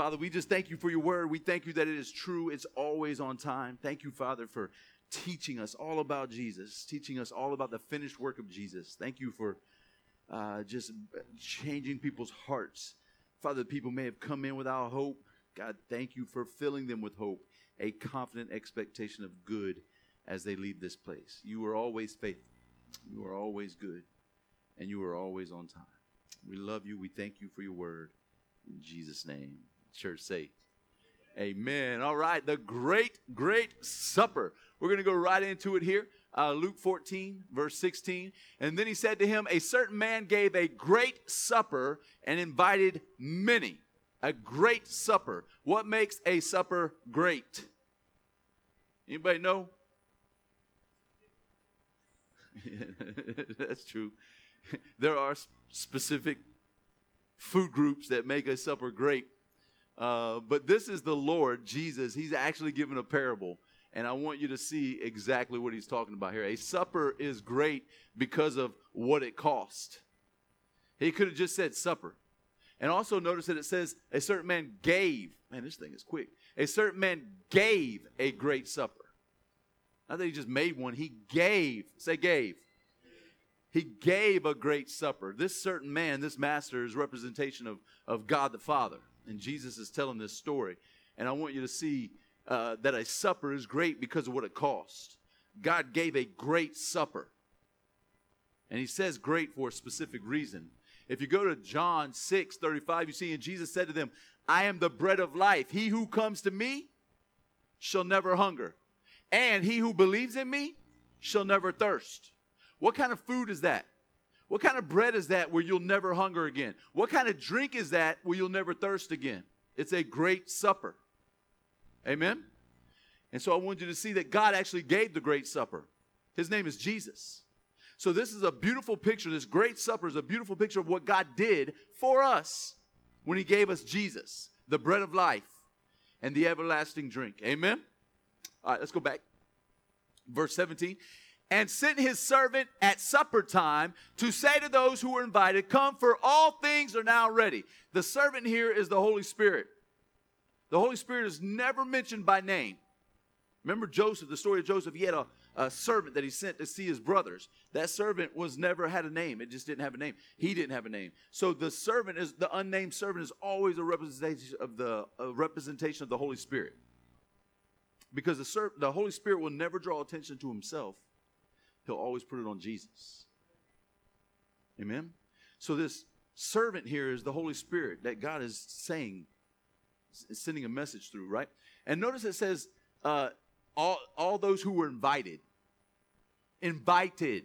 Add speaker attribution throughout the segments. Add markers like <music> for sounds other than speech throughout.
Speaker 1: Father, we just thank you for your word. We thank you that it is true, it's always on time. Thank you, Father, for teaching us all about Jesus, teaching us all about the finished work of Jesus. Thank you for uh, just changing people's hearts. Father, people may have come in without hope. God, thank you for filling them with hope, a confident expectation of good as they leave this place. You are always faithful, you are always good, and you are always on time. We love you. We thank you for your word. In Jesus' name. Church, say, Amen. All right, the great, great supper. We're going to go right into it here. Uh, Luke 14, verse 16. And then he said to him, A certain man gave a great supper and invited many. A great supper. What makes a supper great? Anybody know? <laughs> That's true. There are specific food groups that make a supper great. Uh, but this is the Lord, Jesus. He's actually given a parable. And I want you to see exactly what he's talking about here. A supper is great because of what it cost. He could have just said supper. And also notice that it says a certain man gave. Man, this thing is quick. A certain man gave a great supper. Not that he just made one, he gave. Say gave. He gave a great supper. This certain man, this master, is representation of, of God the Father. And Jesus is telling this story. And I want you to see uh, that a supper is great because of what it costs. God gave a great supper. And he says great for a specific reason. If you go to John 6 35, you see, and Jesus said to them, I am the bread of life. He who comes to me shall never hunger, and he who believes in me shall never thirst. What kind of food is that? What kind of bread is that where you'll never hunger again? What kind of drink is that where you'll never thirst again? It's a great supper. Amen? And so I want you to see that God actually gave the great supper. His name is Jesus. So this is a beautiful picture. This great supper is a beautiful picture of what God did for us when He gave us Jesus, the bread of life and the everlasting drink. Amen? All right, let's go back. Verse 17 and sent his servant at supper time to say to those who were invited, Come, for all things are now ready. The servant here is the Holy Spirit. The Holy Spirit is never mentioned by name. Remember Joseph, the story of Joseph, he had a, a servant that he sent to see his brothers. That servant was never had a name. It just didn't have a name. He didn't have a name. So the servant is the unnamed servant is always a representation of the representation of the Holy Spirit. Because the, ser- the Holy Spirit will never draw attention to himself he'll always put it on Jesus. Amen? So, this servant here is the Holy Spirit that God is saying, is sending a message through, right? And notice it says, uh, all, all those who were invited, invited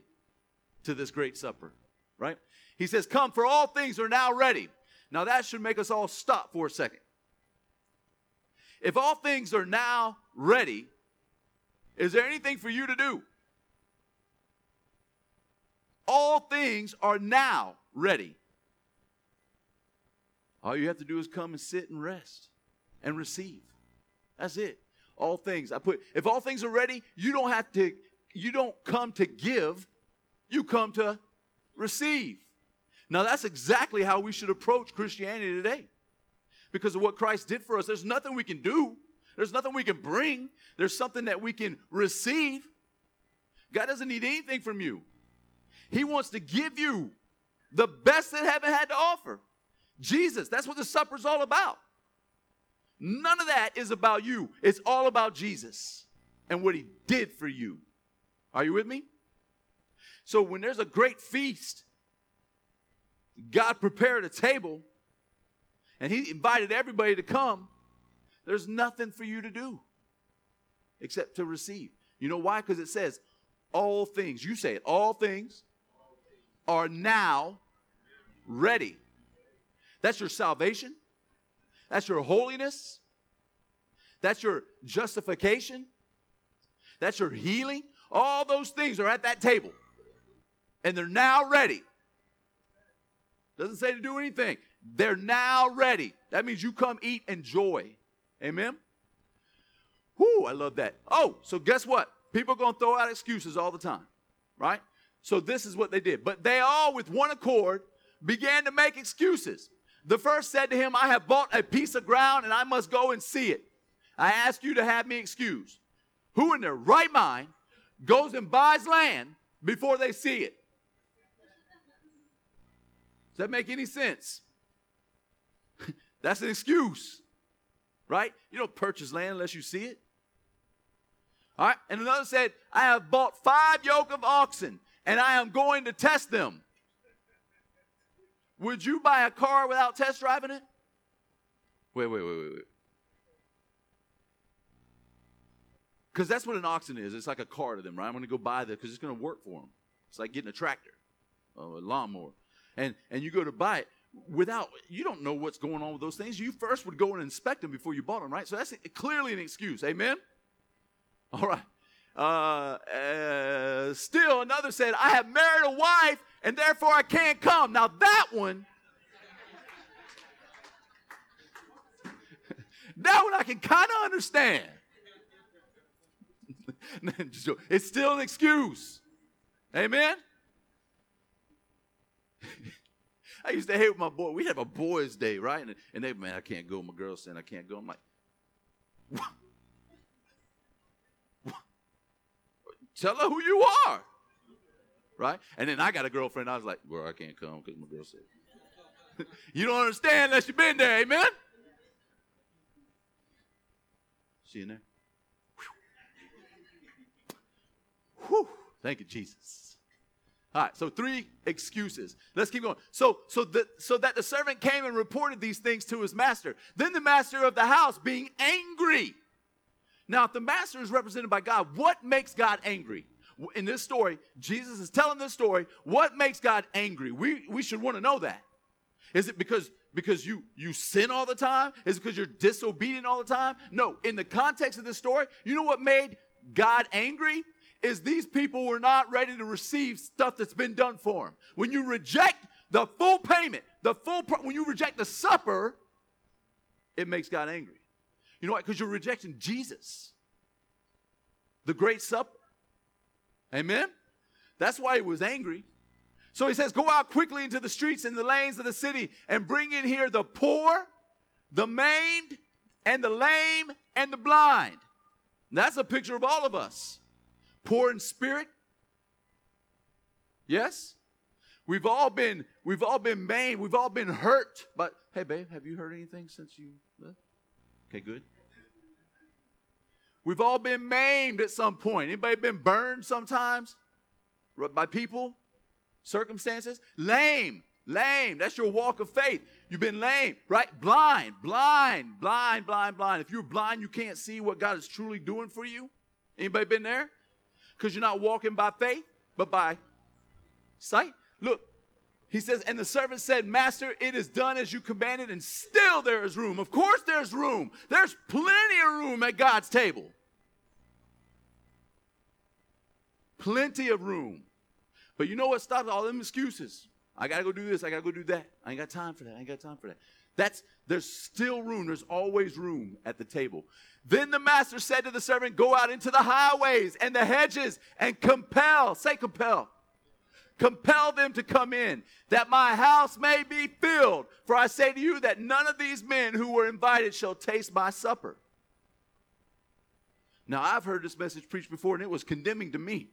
Speaker 1: to this great supper, right? He says, Come, for all things are now ready. Now, that should make us all stop for a second. If all things are now ready, is there anything for you to do? All things are now ready. All you have to do is come and sit and rest and receive. That's it. All things. I put if all things are ready, you don't have to you don't come to give, you come to receive. Now that's exactly how we should approach Christianity today. Because of what Christ did for us, there's nothing we can do. There's nothing we can bring. There's something that we can receive. God doesn't need anything from you. He wants to give you the best that heaven had to offer. Jesus, that's what the supper's all about. None of that is about you. It's all about Jesus and what he did for you. Are you with me? So when there's a great feast, God prepared a table and he invited everybody to come. There's nothing for you to do except to receive. You know why? Because it says all things. You say it, all things are now ready. That's your salvation. That's your holiness. That's your justification. That's your healing. All those things are at that table. And they're now ready. Doesn't say to do anything. They're now ready. That means you come eat enjoy. Amen? Whoo, I love that. Oh, so guess what? People are going to throw out excuses all the time, right? So this is what they did. But they all, with one accord, began to make excuses. The first said to him, I have bought a piece of ground and I must go and see it. I ask you to have me excused. Who in their right mind goes and buys land before they see it? Does that make any sense? <laughs> That's an excuse, right? You don't purchase land unless you see it. All right. And another said, I have bought five yoke of oxen and I am going to test them. Would you buy a car without test driving it? Wait, wait, wait, wait, wait. Because that's what an oxen is. It's like a car to them, right? I'm going to go buy that because it's going to work for them. It's like getting a tractor, a lawnmower, and and you go to buy it without you don't know what's going on with those things. You first would go and inspect them before you bought them, right? So that's clearly an excuse. Amen. All right. Uh, uh, still another said, I have married a wife and therefore I can't come. Now that one, <laughs> that one I can kind of understand. <laughs> it's still an excuse. Amen. <laughs> I used to hate with my boy. We have a boys' day, right? And, and they, man, I can't go. My girl saying I can't go. I'm like, what? Tell her who you are. Right? And then I got a girlfriend. I was like, well, I can't come because my girl said. <laughs> you don't understand unless you've been there. Amen? She in there? Whew. Thank you, Jesus. All right, so three excuses. Let's keep going. So, so, the, so that the servant came and reported these things to his master. Then the master of the house, being angry, now, if the master is represented by God, what makes God angry? In this story, Jesus is telling this story. What makes God angry? We, we should want to know that. Is it because, because you, you sin all the time? Is it because you're disobedient all the time? No. In the context of this story, you know what made God angry? Is these people were not ready to receive stuff that's been done for them. When you reject the full payment, the full, when you reject the supper, it makes God angry. You know why? Because you're rejecting Jesus, the great supper. Amen? That's why he was angry. So he says, Go out quickly into the streets and the lanes of the city and bring in here the poor, the maimed, and the lame, and the blind. And that's a picture of all of us. Poor in spirit. Yes? We've all been, we've all been maimed, we've all been hurt. But hey babe, have you heard anything since you left? Okay, good. We've all been maimed at some point. Anybody been burned sometimes by people, circumstances? Lame, lame. That's your walk of faith. You've been lame, right? Blind, blind, blind, blind, blind. If you're blind, you can't see what God is truly doing for you. Anybody been there? Because you're not walking by faith, but by sight. Look, he says, and the servant said, Master, it is done as you commanded, and still there is room. Of course, there's room. There's plenty of room at God's table. Plenty of room. But you know what stops all them excuses? I gotta go do this, I gotta go do that. I ain't got time for that, I ain't got time for that. That's there's still room, there's always room at the table. Then the master said to the servant, Go out into the highways and the hedges and compel, say compel compel them to come in, that my house may be filled. For I say to you that none of these men who were invited shall taste my supper. Now, I've heard this message preached before, and it was condemning to me.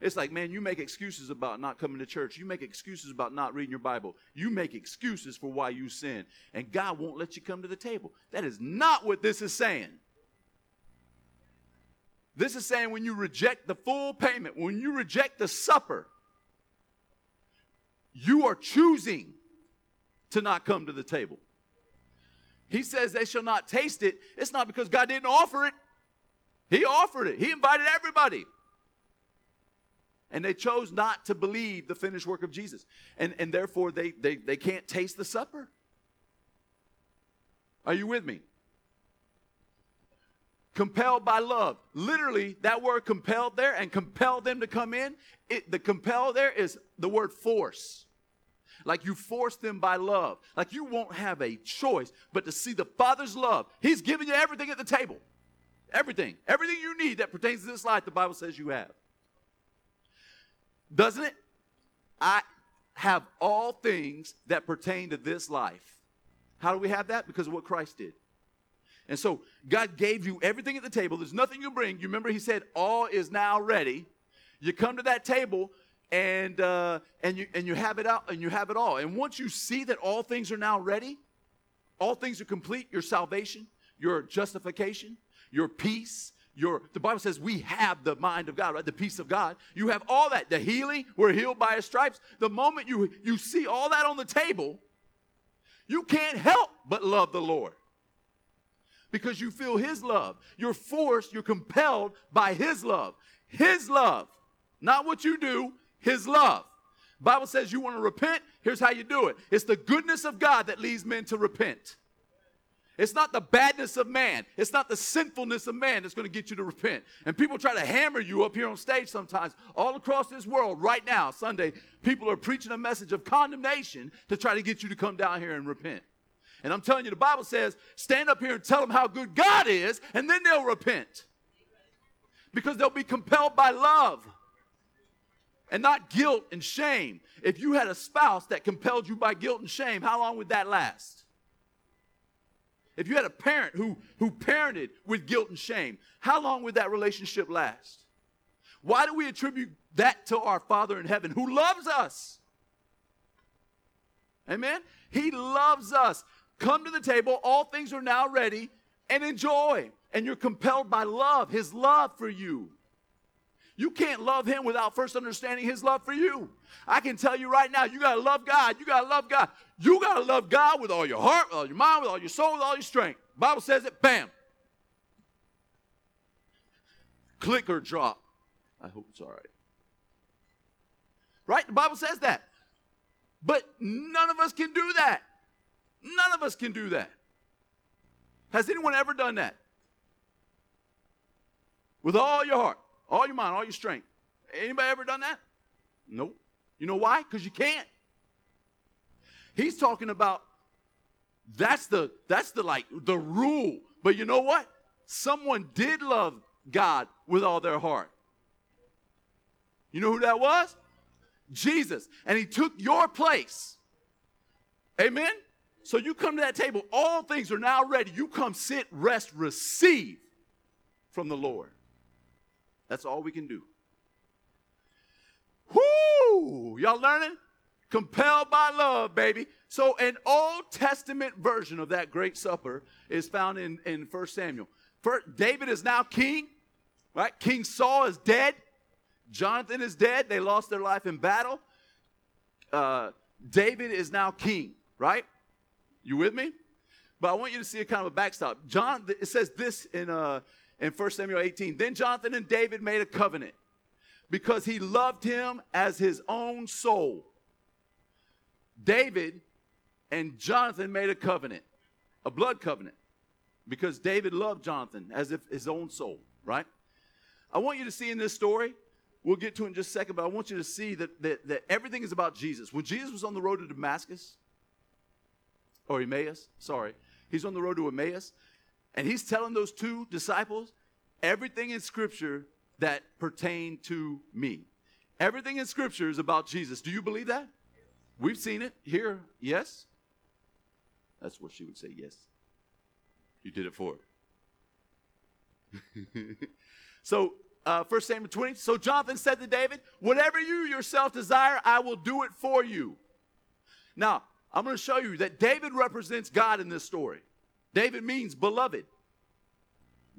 Speaker 1: It's like, man, you make excuses about not coming to church. You make excuses about not reading your Bible. You make excuses for why you sin. And God won't let you come to the table. That is not what this is saying. This is saying when you reject the full payment, when you reject the supper, you are choosing to not come to the table. He says they shall not taste it. It's not because God didn't offer it, He offered it, He invited everybody. And they chose not to believe the finished work of Jesus. And, and therefore, they, they, they can't taste the supper. Are you with me? Compelled by love. Literally, that word compelled there and compelled them to come in, it, the compel there is the word force. Like you force them by love. Like you won't have a choice but to see the Father's love. He's giving you everything at the table. Everything. Everything you need that pertains to this life, the Bible says you have. Doesn't it? I have all things that pertain to this life. How do we have that? Because of what Christ did. And so God gave you everything at the table. There's nothing you bring. You remember He said, "All is now ready." You come to that table and uh, and you and you have it out and you have it all. And once you see that all things are now ready, all things are complete. Your salvation, your justification, your peace, your the Bible says we have the mind of God, right? The peace of God. You have all that. The healing, we're healed by his stripes. The moment you you see all that on the table, you can't help but love the Lord. Because you feel his love. You're forced, you're compelled by his love. His love. Not what you do, his love. Bible says you want to repent, here's how you do it. It's the goodness of God that leads men to repent. It's not the badness of man. It's not the sinfulness of man that's going to get you to repent. And people try to hammer you up here on stage sometimes. All across this world, right now, Sunday, people are preaching a message of condemnation to try to get you to come down here and repent. And I'm telling you, the Bible says, stand up here and tell them how good God is, and then they'll repent. Because they'll be compelled by love and not guilt and shame. If you had a spouse that compelled you by guilt and shame, how long would that last? If you had a parent who, who parented with guilt and shame, how long would that relationship last? Why do we attribute that to our Father in heaven who loves us? Amen? He loves us. Come to the table, all things are now ready, and enjoy. And you're compelled by love, His love for you. You can't love him without first understanding his love for you. I can tell you right now, you got to love God. You got to love God. You got to love God with all your heart, with all your mind, with all your soul, with all your strength. Bible says it, bam. Click or drop. I hope it's all right. Right? The Bible says that. But none of us can do that. None of us can do that. Has anyone ever done that? With all your heart all your mind, all your strength. Anybody ever done that? Nope. You know why? Because you can't. He's talking about that's the that's the like the rule. But you know what? Someone did love God with all their heart. You know who that was? Jesus. And he took your place. Amen? So you come to that table, all things are now ready. You come sit, rest, receive from the Lord. That's all we can do. Whoo! Y'all learning? Compelled by love, baby. So, an Old Testament version of that great supper is found in, in 1 Samuel. First, David is now king, right? King Saul is dead. Jonathan is dead. They lost their life in battle. Uh, David is now king, right? You with me? But I want you to see a kind of a backstop. John, it says this in uh, in 1 Samuel 18. Then Jonathan and David made a covenant because he loved him as his own soul. David and Jonathan made a covenant, a blood covenant, because David loved Jonathan as if his own soul, right? I want you to see in this story, we'll get to it in just a second, but I want you to see that, that, that everything is about Jesus. When Jesus was on the road to Damascus, or Emmaus, sorry, he's on the road to Emmaus. And he's telling those two disciples everything in Scripture that pertain to me. Everything in Scripture is about Jesus. Do you believe that? We've seen it here. Yes? That's what she would say, yes. You did it for her. <laughs> so, uh, 1 Samuel 20. So Jonathan said to David, Whatever you yourself desire, I will do it for you. Now, I'm going to show you that David represents God in this story. David means beloved.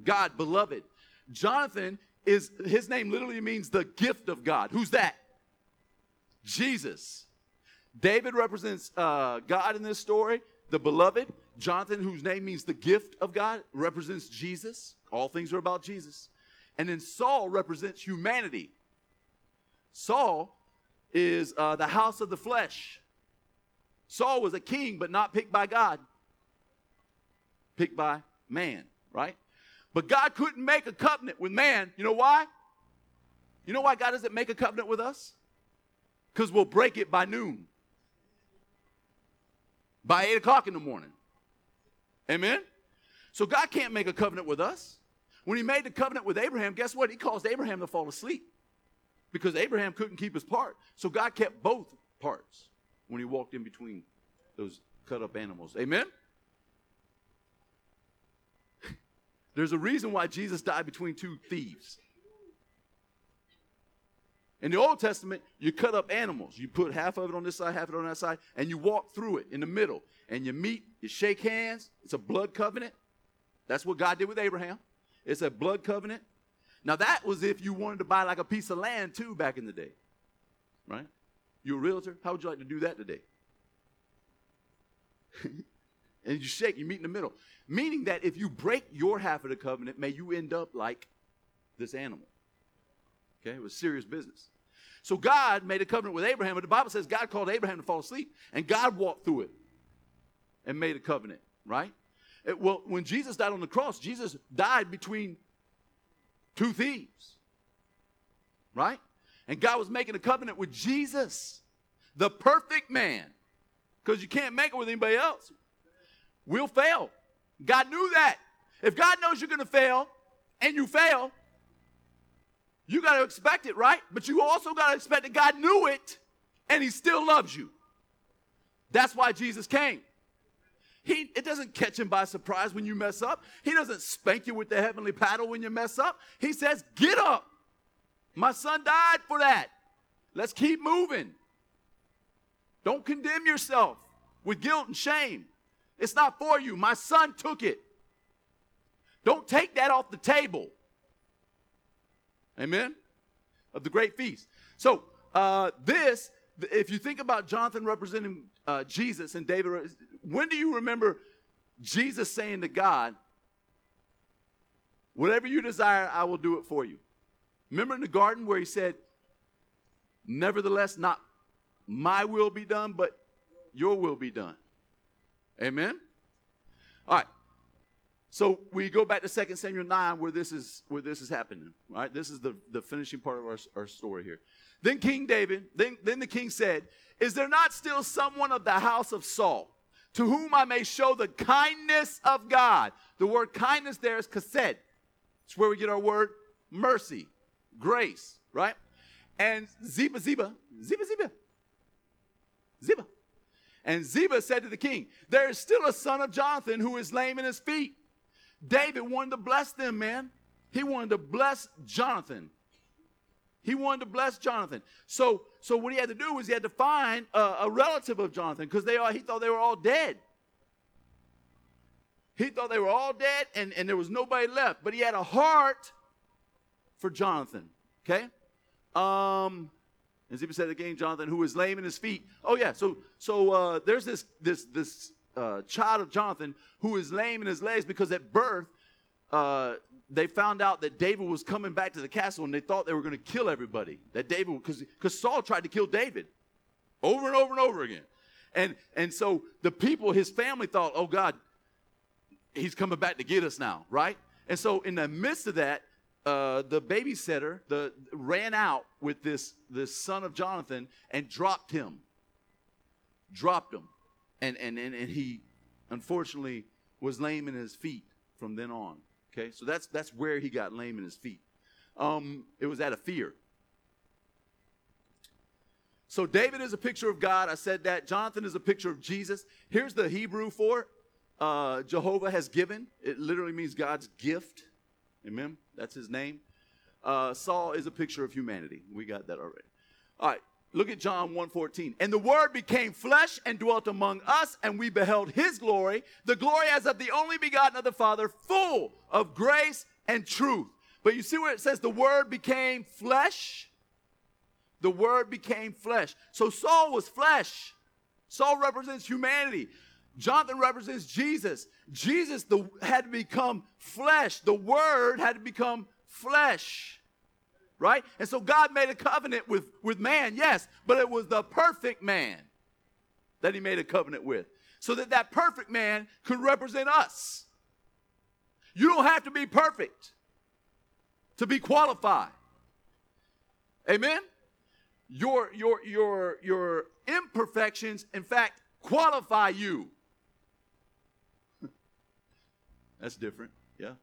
Speaker 1: God, beloved. Jonathan is, his name literally means the gift of God. Who's that? Jesus. David represents uh, God in this story, the beloved. Jonathan, whose name means the gift of God, represents Jesus. All things are about Jesus. And then Saul represents humanity. Saul is uh, the house of the flesh. Saul was a king, but not picked by God picked by man, right? But God couldn't make a covenant with man. You know why? You know why God doesn't make a covenant with us? Because we'll break it by noon, by 8 o'clock in the morning. Amen? So God can't make a covenant with us. When he made the covenant with Abraham, guess what? He caused Abraham to fall asleep because Abraham couldn't keep his part. So God kept both parts. When he walked in between those cut up animals. Amen? <laughs> There's a reason why Jesus died between two thieves. In the Old Testament, you cut up animals. You put half of it on this side, half of it on that side, and you walk through it in the middle. And you meet, you shake hands. It's a blood covenant. That's what God did with Abraham. It's a blood covenant. Now, that was if you wanted to buy like a piece of land too back in the day. Right? You're a realtor. How would you like to do that today? <laughs> and you shake, you meet in the middle. Meaning that if you break your half of the covenant, may you end up like this animal. Okay? It was serious business. So God made a covenant with Abraham, but the Bible says God called Abraham to fall asleep, and God walked through it and made a covenant, right? It, well, when Jesus died on the cross, Jesus died between two thieves, right? And God was making a covenant with Jesus, the perfect man, because you can't make it with anybody else. We'll fail. God knew that. If God knows you're going to fail and you fail, you got to expect it, right? But you also got to expect that God knew it and he still loves you. That's why Jesus came. He, it doesn't catch him by surprise when you mess up. He doesn't spank you with the heavenly paddle when you mess up. He says, Get up. My son died for that. Let's keep moving. Don't condemn yourself with guilt and shame. It's not for you. My son took it. Don't take that off the table. Amen? Of the great feast. So, uh, this, if you think about Jonathan representing uh, Jesus and David, when do you remember Jesus saying to God, Whatever you desire, I will do it for you? Remember in the garden where he said, Nevertheless, not my will be done, but your will be done. Amen? All right. So we go back to 2 Samuel 9 where this is where this is happening. Right? This is the, the finishing part of our, our story here. Then King David, then, then the king said, Is there not still someone of the house of Saul to whom I may show the kindness of God? The word kindness there is chesed. It's where we get our word mercy, grace, right? And Ziba, Ziba, Ziba, Ziba, Ziba. And Ziba said to the king, There is still a son of Jonathan who is lame in his feet. David wanted to bless them, man. He wanted to bless Jonathan. He wanted to bless Jonathan. So, so what he had to do was he had to find a, a relative of Jonathan because they all he thought they were all dead. He thought they were all dead and, and there was nobody left. But he had a heart for Jonathan. Okay? Um, and Ziba said again, Jonathan, who was lame in his feet. Oh yeah, so so uh, there's this this this uh, child of Jonathan who is lame in his legs because at birth uh, they found out that David was coming back to the castle and they thought they were going to kill everybody. That David, because because Saul tried to kill David over and over and over again, and and so the people, his family thought, oh God, he's coming back to get us now, right? And so in the midst of that, uh, the babysitter the, ran out with this, this son of Jonathan and dropped him. Dropped him and, and, and, and he unfortunately was lame in his feet from then on. Okay, so that's that's where he got lame in his feet. Um, it was out of fear. So David is a picture of God. I said that. Jonathan is a picture of Jesus. Here's the Hebrew for uh, Jehovah has given. It literally means God's gift. Amen. That's his name. Uh, Saul is a picture of humanity. We got that already. All right. Look at John 1:14. And the word became flesh and dwelt among us, and we beheld his glory, the glory as of the only begotten of the Father, full of grace and truth. But you see where it says the word became flesh? The word became flesh. So Saul was flesh. Saul represents humanity. Jonathan represents Jesus. Jesus the, had to become flesh. The word had to become flesh right? And so God made a covenant with, with man, yes, but it was the perfect man that he made a covenant with. So that that perfect man could represent us. You don't have to be perfect to be qualified. Amen? Your, your, your, your imperfections, in fact, qualify you. That's different, yeah?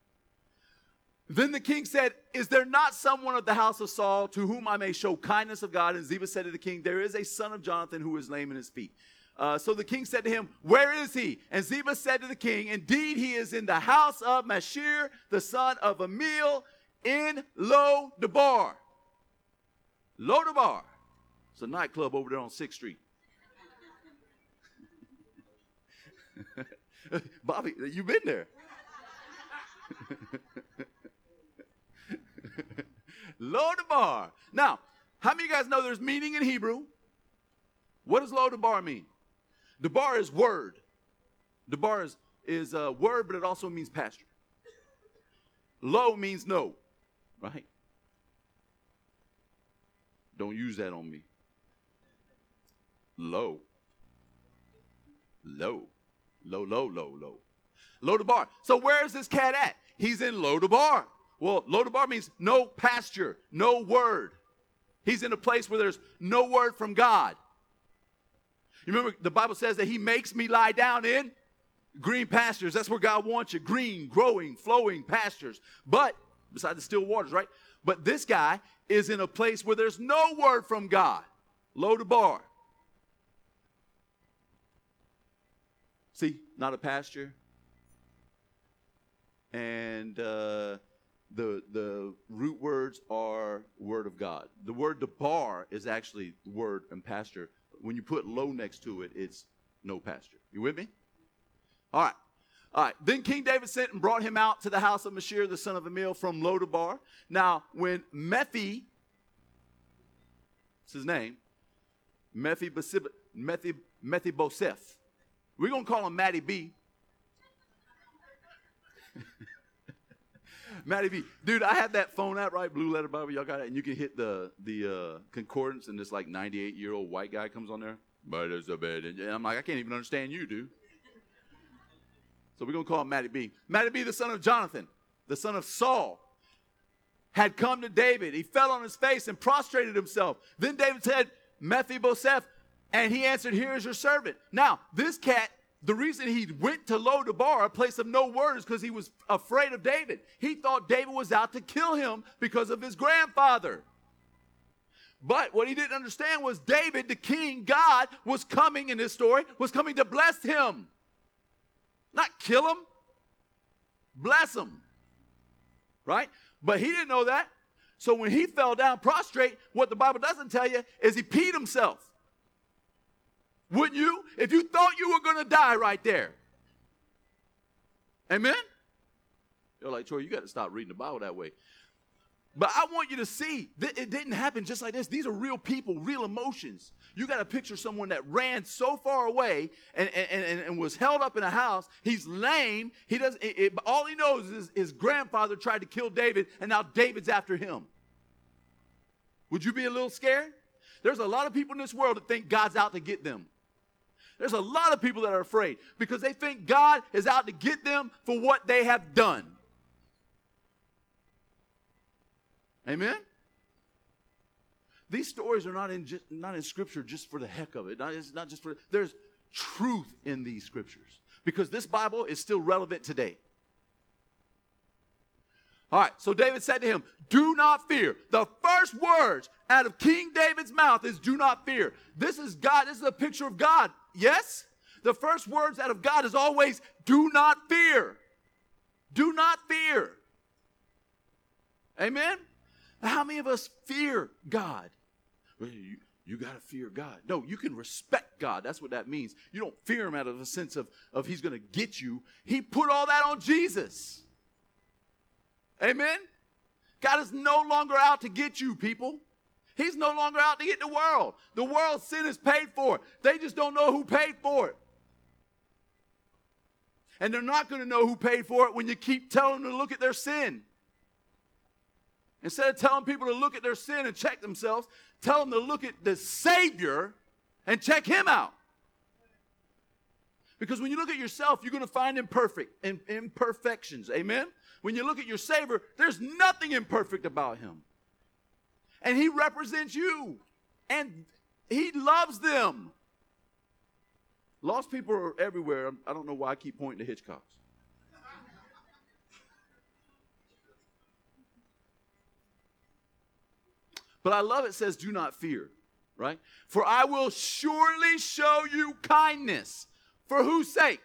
Speaker 1: Then the king said, Is there not someone of the house of Saul to whom I may show kindness of God? And Ziba said to the king, There is a son of Jonathan who is lame in his feet. Uh, so the king said to him, Where is he? And Ziba said to the king, Indeed, he is in the house of Mashir, the son of Ammiel, in Lo Debar. Lo Debar. It's a nightclub over there on 6th Street. <laughs> Bobby, you've been there. <laughs> Lo Debar. Now, how many of you guys know there's meaning in Hebrew? What does Lo Debar mean? Debar is word. Debar is, is a word, but it also means pasture. Lo means no, right? Don't use that on me. Low. Low. Low, low, low, low. Lo Debar. So where is this cat at? He's in Lo Debar. Well, Lo Debar means no pasture, no word. He's in a place where there's no word from God. You remember the Bible says that He makes me lie down in green pastures. That's where God wants you green, growing, flowing pastures. But, beside the still waters, right? But this guy is in a place where there's no word from God. Lo Debar. See, not a pasture. And uh, the the root words are word of God. The word debar is actually word and pasture. When you put low next to it, it's no pasture. You with me? All right. All right. Then King David sent and brought him out to the house of Mashir, the son of Ammiel, from Lo Debar. Now, when Mephi, it's his name, Mephi Mephibosheth, we're going to call him Matty B. Matty B. Dude, I had that phone app, right? Blue Letter Bible. Y'all got it? And you can hit the the uh, concordance, and this like 98 year old white guy comes on there. But it's a bed. And I'm like, I can't even understand you, dude. So we're going to call him Matty B. Matty B, the son of Jonathan, the son of Saul, had come to David. He fell on his face and prostrated himself. Then David said, Mephibosheth, and he answered, Here is your servant. Now, this cat, the reason he went to Lo Debar, a place of no words, because he was afraid of David. He thought David was out to kill him because of his grandfather. But what he didn't understand was David, the king, God, was coming in this story, was coming to bless him. Not kill him, bless him. Right? But he didn't know that. So when he fell down prostrate, what the Bible doesn't tell you is he peed himself. Wouldn't you? If you thought you were going to die right there. Amen? You're like, Troy, you got to stop reading the Bible that way. But I want you to see that it didn't happen just like this. These are real people, real emotions. You got to picture someone that ran so far away and, and, and, and, was held up in a house. He's lame. He does it, it, all he knows is his grandfather tried to kill David, and now David's after him. Would you be a little scared? There's a lot of people in this world that think God's out to get them. There's a lot of people that are afraid because they think God is out to get them for what they have done. Amen? These stories are not in, just, not in Scripture just for the heck of it. Not, it's not just for, there's truth in these Scriptures because this Bible is still relevant today. All right, so David said to him, Do not fear. The first words out of King David's mouth is do not fear. This is God, this is a picture of God Yes? The first words out of God is always, do not fear. Do not fear. Amen? How many of us fear God? You, you got to fear God. No, you can respect God. That's what that means. You don't fear him out of a sense of, of he's going to get you. He put all that on Jesus. Amen? God is no longer out to get you, people. He's no longer out to get the world. The world's sin is paid for. They just don't know who paid for it. And they're not going to know who paid for it when you keep telling them to look at their sin. Instead of telling people to look at their sin and check themselves, tell them to look at the Savior and check Him out. Because when you look at yourself, you're going to find imperfect imperfections. Amen? When you look at your Savior, there's nothing imperfect about Him and he represents you and he loves them. Lost people are everywhere. I don't know why I keep pointing to Hitchcocks. But I love it says, do not fear, right? For I will surely show you kindness. For whose sake?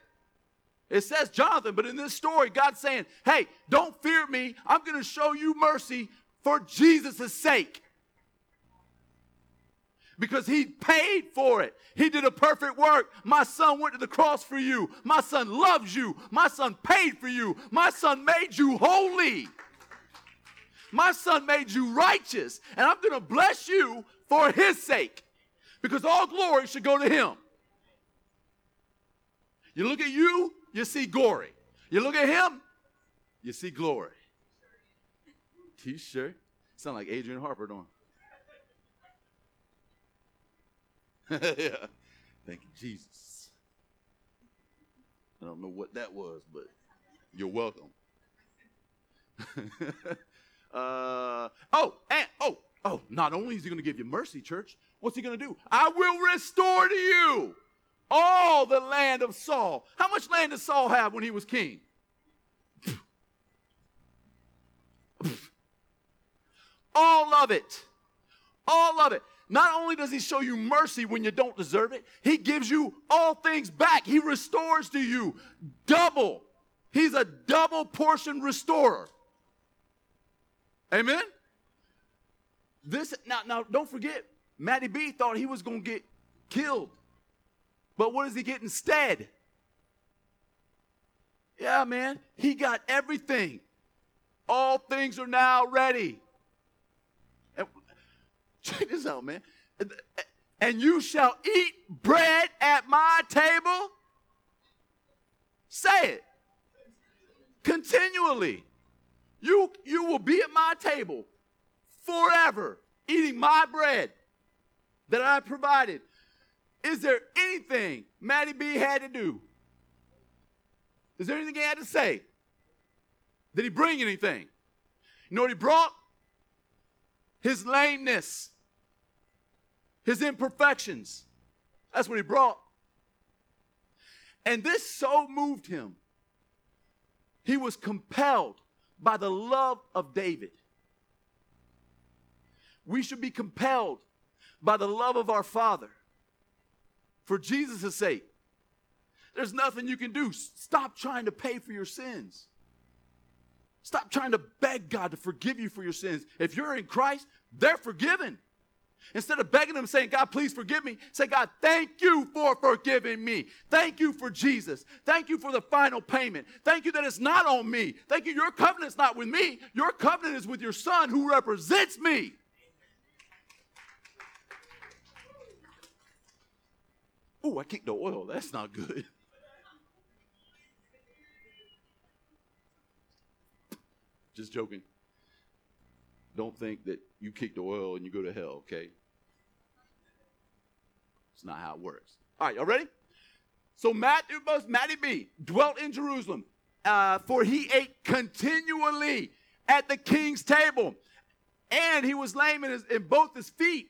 Speaker 1: It says Jonathan, but in this story, God's saying, hey, don't fear me. I'm going to show you mercy for Jesus' sake. Because he paid for it. He did a perfect work. My son went to the cross for you. My son loves you. My son paid for you. My son made you holy. My son made you righteous. And I'm going to bless you for his sake. Because all glory should go to him. You look at you, you see glory. You look at him, you see glory. T-shirt. Sound like Adrian Harper, don't <laughs> yeah. Thank you, Jesus. I don't know what that was, but you're welcome. <laughs> uh, oh, and oh, oh, not only is he going to give you mercy, church, what's he going to do? I will restore to you all the land of Saul. How much land did Saul have when he was king? <laughs> all of it. All of it. Not only does he show you mercy when you don't deserve it, he gives you all things back. He restores to you double. He's a double portion restorer. Amen? This now now don't forget, Matty B thought he was gonna get killed. But what does he get instead? Yeah, man, he got everything. All things are now ready. Check this out, man. And you shall eat bread at my table. Say it. Continually. You, you will be at my table forever, eating my bread that I provided. Is there anything Matty B had to do? Is there anything he had to say? Did he bring anything? You know what he brought? His lameness, his imperfections. That's what he brought. And this so moved him. He was compelled by the love of David. We should be compelled by the love of our Father for Jesus' sake. There's nothing you can do. Stop trying to pay for your sins. Stop trying to beg God to forgive you for your sins. If you're in Christ, they're forgiven. Instead of begging Him, saying, God, please forgive me, say, God, thank you for forgiving me. Thank you for Jesus. Thank you for the final payment. Thank you that it's not on me. Thank you, your covenant's not with me. Your covenant is with your Son who represents me. Oh, I kicked the oil. That's not good. <laughs> Just joking. Don't think that you kick the oil and you go to hell, okay? It's not how it works. All right, y'all ready? So Matthew, Matty B dwelt in Jerusalem, uh, for he ate continually at the king's table, and he was lame in, his, in both his feet.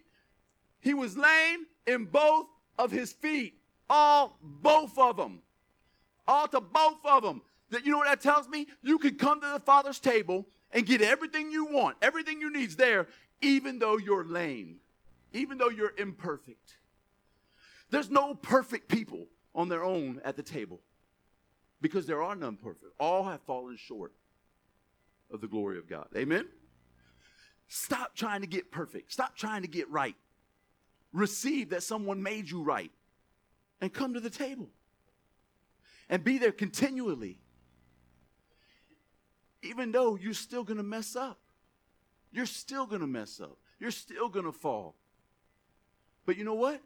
Speaker 1: He was lame in both of his feet. All, both of them. All to both of them. That you know what that tells me? You can come to the Father's table and get everything you want, everything you need's there, even though you're lame, even though you're imperfect. There's no perfect people on their own at the table because there are none perfect. All have fallen short of the glory of God. Amen? Stop trying to get perfect. Stop trying to get right receive that someone made you right and come to the table and be there continually. Even though you're still going to mess up, you're still going to mess up, you're still going to fall. But you know what?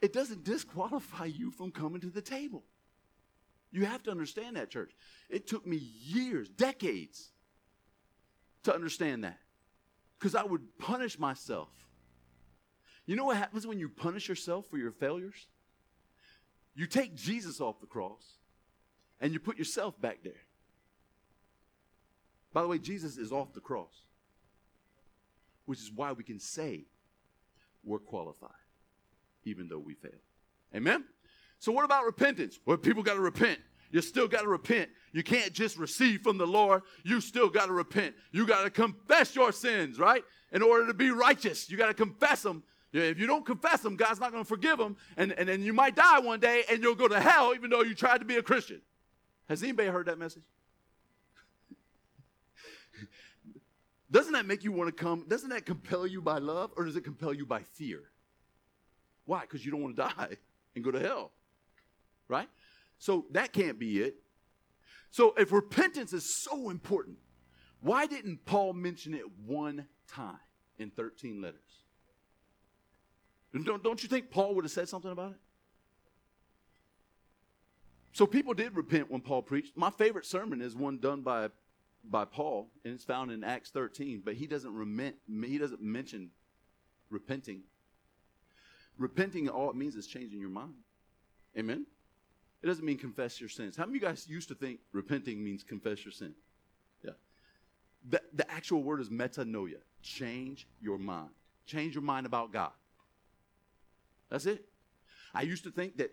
Speaker 1: It doesn't disqualify you from coming to the table. You have to understand that, church. It took me years, decades to understand that because I would punish myself you know what happens when you punish yourself for your failures? You take Jesus off the cross and you put yourself back there. By the way, Jesus is off the cross, which is why we can say we're qualified, even though we fail. Amen? So, what about repentance? Well, people got to repent. You still got to repent. You can't just receive from the Lord. You still got to repent. You got to confess your sins, right? In order to be righteous, you got to confess them. If you don't confess them, God's not going to forgive them. And, and then you might die one day and you'll go to hell even though you tried to be a Christian. Has anybody heard that message? Doesn't that make you want to come? Doesn't that compel you by love or does it compel you by fear? Why? Because you don't want to die and go to hell. Right? So that can't be it. So if repentance is so important, why didn't Paul mention it one time in 13 letters? Don't, don't you think Paul would have said something about it? So people did repent when Paul preached. My favorite sermon is one done by by Paul, and it's found in Acts 13, but he doesn't remit, he doesn't mention repenting. Repenting, all it means is changing your mind. Amen? It doesn't mean confess your sins. How many of you guys used to think repenting means confess your sin? Yeah. The, the actual word is metanoia. Change your mind. Change your mind about God. That's it. I used to think that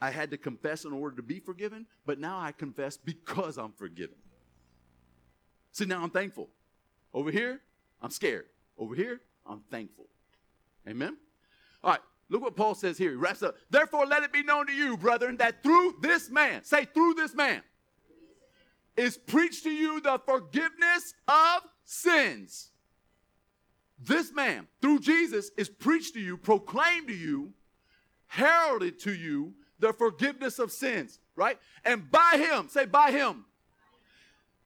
Speaker 1: I had to confess in order to be forgiven, but now I confess because I'm forgiven. See, now I'm thankful. Over here, I'm scared. Over here, I'm thankful. Amen? All right, look what Paul says here. He wraps up. Therefore, let it be known to you, brethren, that through this man, say, through this man, is preached to you the forgiveness of sins. This man, through Jesus, is preached to you, proclaimed to you, heralded to you the forgiveness of sins, right? And by him, say, by him,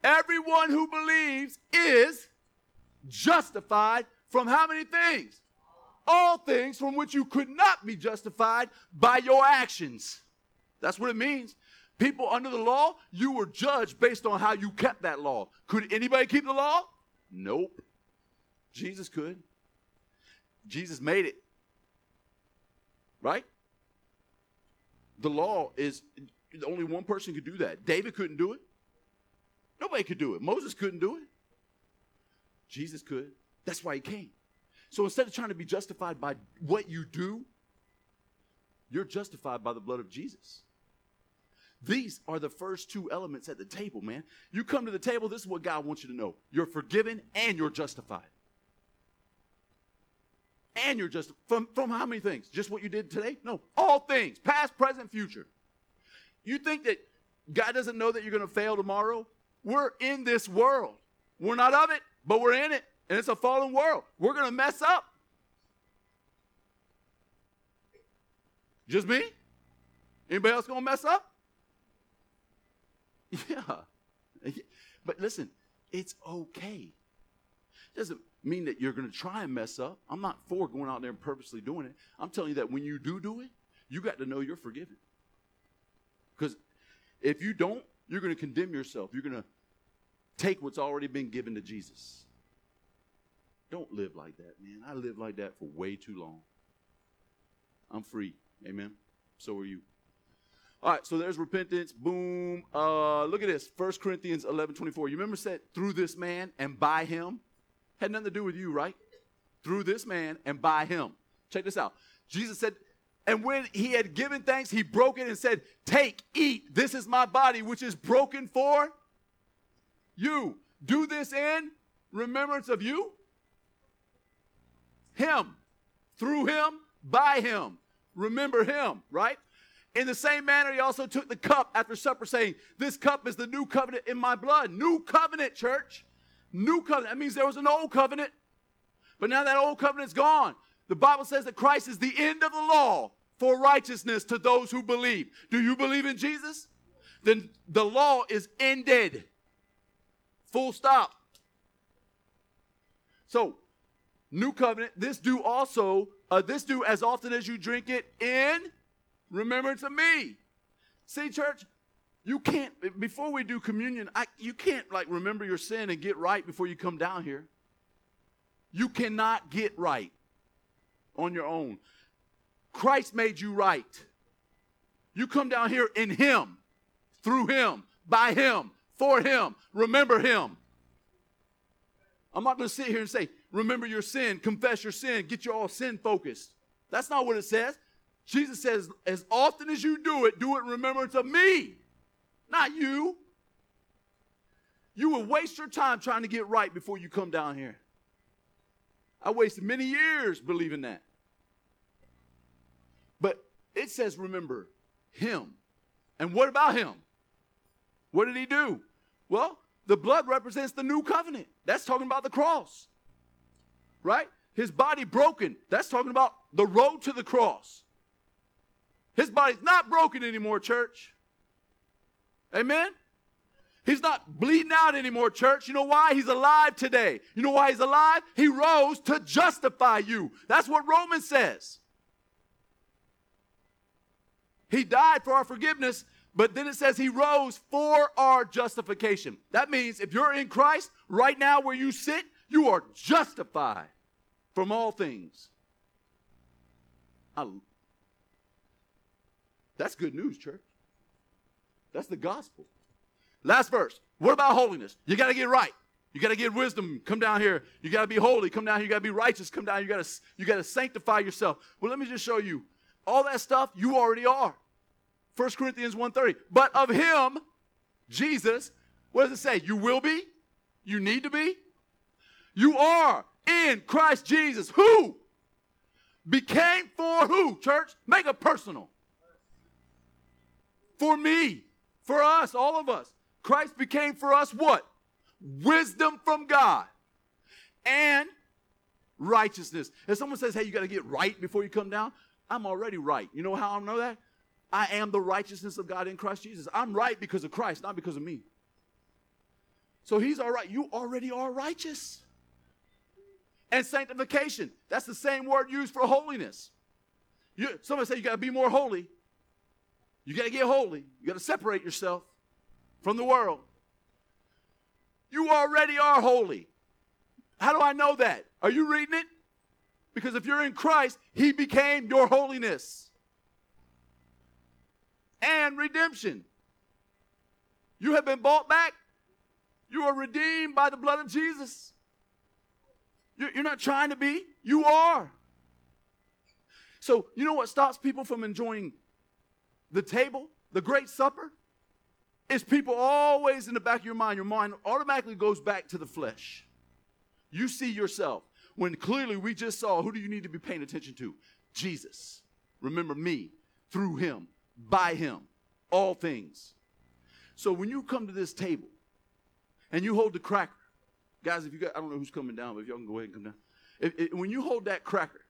Speaker 1: Everyone who believes is justified from how many things? All things from which you could not be justified by your actions. That's what it means. People under the law, you were judged based on how you kept that law. Could anybody keep the law? Nope. Jesus could. Jesus made it. Right? The law is only one person could do that. David couldn't do it. Nobody could do it. Moses couldn't do it. Jesus could. That's why he came. So instead of trying to be justified by what you do, you're justified by the blood of Jesus. These are the first two elements at the table, man. You come to the table, this is what God wants you to know. You're forgiven and you're justified. And you're just from, from how many things? Just what you did today? No, all things, past, present, future. You think that God doesn't know that you're going to fail tomorrow? We're in this world. We're not of it, but we're in it. And it's a fallen world. We're going to mess up. Just me? Anybody else going to mess up? <laughs> Yeah. But listen, it's okay. It Doesn't mean that you're going to try and mess up. I'm not for going out there and purposely doing it. I'm telling you that when you do do it, you got to know you're forgiven. Because if you don't, you're going to condemn yourself. You're going to take what's already been given to Jesus. Don't live like that, man. I lived like that for way too long. I'm free. Amen. So are you. All right, so there's repentance. Boom. Uh, look at this. 1 Corinthians 11 24. You remember said through this man and by him? Had nothing to do with you, right? Through this man and by him. Check this out. Jesus said, and when he had given thanks, he broke it and said, Take, eat. This is my body, which is broken for you. Do this in remembrance of you. Him. Through him, by him. Remember him, right? In the same manner, he also took the cup after supper, saying, This cup is the new covenant in my blood. New covenant, church. New covenant. That means there was an old covenant, but now that old covenant's gone. The Bible says that Christ is the end of the law for righteousness to those who believe. Do you believe in Jesus? Then the law is ended. Full stop. So, new covenant, this do also, uh, this do as often as you drink it in remembrance of me. See, church, you can't, before we do communion, I, you can't like remember your sin and get right before you come down here. You cannot get right on your own. Christ made you right. You come down here in Him, through Him, by Him, for Him. Remember Him. I'm not going to sit here and say, remember your sin, confess your sin, get you all sin focused. That's not what it says. Jesus says, as often as you do it, do it in remembrance of me. not you. You would waste your time trying to get right before you come down here. I wasted many years believing that. But it says, remember him. And what about him? What did he do? Well, the blood represents the new covenant. That's talking about the cross. Right? His body broken. That's talking about the road to the cross. His body's not broken anymore, church. Amen? He's not bleeding out anymore, church. You know why? He's alive today. You know why he's alive? He rose to justify you. That's what Romans says. He died for our forgiveness, but then it says he rose for our justification. That means if you're in Christ, right now where you sit, you are justified from all things. I, that's good news, church. That's the gospel. Last verse. What about holiness? You got to get right. You got to get wisdom. Come down here. You got to be holy. Come down here. You got to be righteous. Come down. You got to you got to sanctify yourself. Well, let me just show you. All that stuff you already are. 1 Corinthians 1:30. But of him, Jesus, what does it say? You will be? You need to be? You are in Christ Jesus. Who? Became for who? Church, make it personal. For me, for us, all of us. Christ became for us what? Wisdom from God and righteousness. If someone says, hey, you got to get right before you come down, I'm already right. You know how I know that? I am the righteousness of God in Christ Jesus. I'm right because of Christ, not because of me. So he's all right. You already are righteous. And sanctification. That's the same word used for holiness. You, somebody say you got to be more holy. You got to get holy. You got to separate yourself from the world. You already are holy. How do I know that? Are you reading it? Because if you're in Christ, He became your holiness and redemption. You have been bought back. You are redeemed by the blood of Jesus. You're not trying to be, you are. So, you know what stops people from enjoying the table, the great supper? It's people always in the back of your mind. Your mind automatically goes back to the flesh. You see yourself. When clearly we just saw who do you need to be paying attention to? Jesus. Remember me, through him, by him, all things. So when you come to this table and you hold the cracker, guys, if you got, I don't know who's coming down, but if y'all can go ahead and come down. If, if, when you hold that cracker,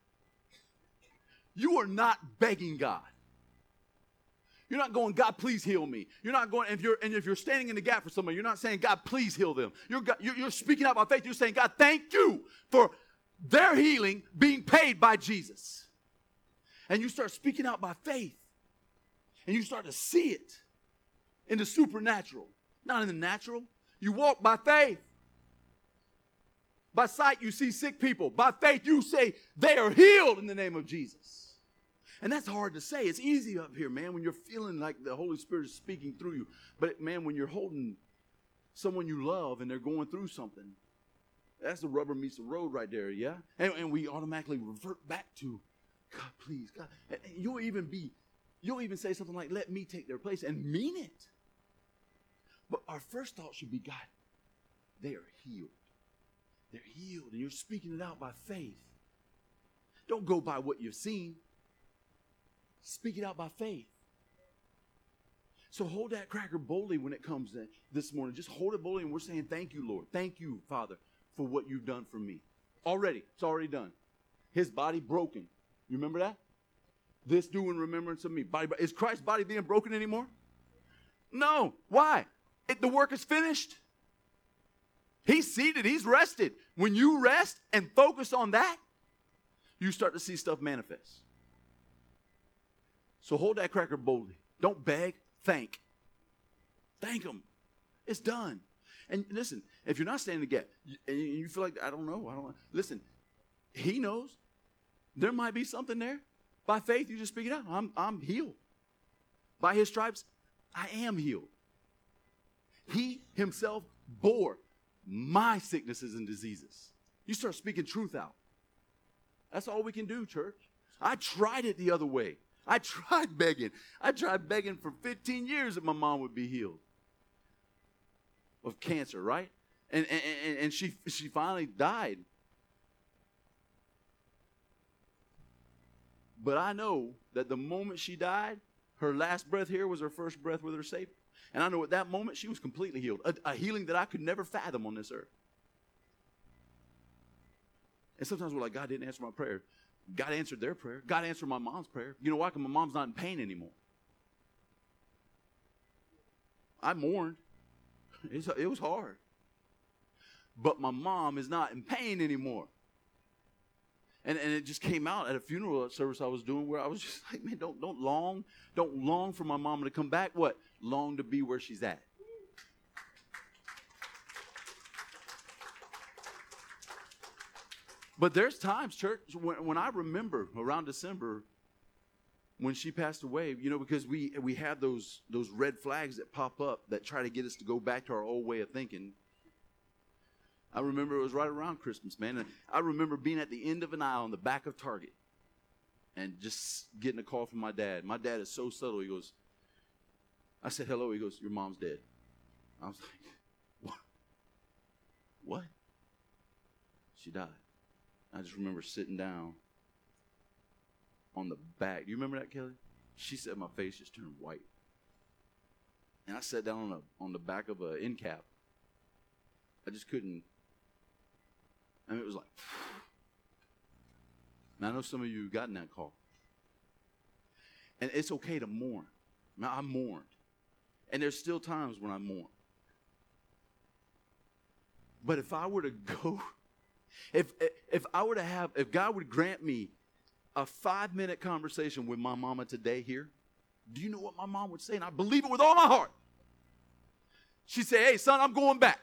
Speaker 1: you are not begging God. You're not going, God, please heal me. You're not going, if you're and if you're standing in the gap for somebody, you're not saying, God, please heal them. You're, you're, you're speaking out by faith. You're saying, God, thank you for their healing being paid by Jesus. And you start speaking out by faith. And you start to see it in the supernatural, not in the natural. You walk by faith. By sight, you see sick people. By faith, you say they are healed in the name of Jesus. And that's hard to say. It's easy up here, man, when you're feeling like the Holy Spirit is speaking through you. But man, when you're holding someone you love and they're going through something, that's the rubber meets the road right there, yeah? And, and we automatically revert back to, God, please, God. And you'll even be, you'll even say something like, let me take their place and mean it. But our first thought should be, God, they are healed. They're healed. And you're speaking it out by faith. Don't go by what you've seen. Speak it out by faith. So hold that cracker boldly when it comes in this morning. Just hold it boldly, and we're saying, Thank you, Lord. Thank you, Father, for what you've done for me. Already, it's already done. His body broken. You remember that? This do in remembrance of me. Body, is Christ's body being broken anymore? No. Why? It, the work is finished. He's seated, he's rested. When you rest and focus on that, you start to see stuff manifest. So hold that cracker boldly. Don't beg, thank. Thank Him. It's done. And listen, if you're not standing the gap and you feel like, I don't know, I don't know, listen, He knows. There might be something there. By faith, you just speak it out. I'm, I'm healed. By His stripes, I am healed. He Himself bore my sicknesses and diseases. You start speaking truth out. That's all we can do, church. I tried it the other way. I <laughs> tried begging. I tried begging for 15 years that my mom would be healed. of cancer, right? And, and, and she, she finally died. But I know that the moment she died, her last breath here was her first breath with her Savior. And I know at that moment she was completely healed, a, a healing that I could never fathom on this earth. And sometimes we're like, God didn't answer my prayer. God answered their prayer. God answered my mom's prayer. You know why? Because my mom's not in pain anymore. I mourned. it was hard. But my mom is not in pain anymore. And, and it just came out at a funeral service I was doing where I was <laughs> just like, man, don't, don't long, don't long for my mama to come back. What? Long to be where she's at. But there's times, church, when, when I remember around December when she passed away, you know, because we we have those those red flags that pop up that try to get us to go back to our old way of thinking. I remember it was right around Christmas, man. And I remember being at the end of an aisle in the back of Target and just getting a call from my dad. My dad is so subtle. He goes, I said, hello. He goes, your mom's dead. I was like, what? What? She died. I just remember sitting down on the back. Do you remember that, Kelly? She said my face just turned white. And I sat down on, a, on the back of an end cap. I just couldn't. Mean, it was like. <sighs> Now, I know some of you have gotten that call. And it's okay to mourn. Now, I mourned. And there's still times when I mourn. But if I were to <laughs> go, if, if I were to have, if God would grant me a five minute conversation with my mama today here, do you know what my mom would say? And I believe it with all my heart. She'd say, Hey, son, I'm going back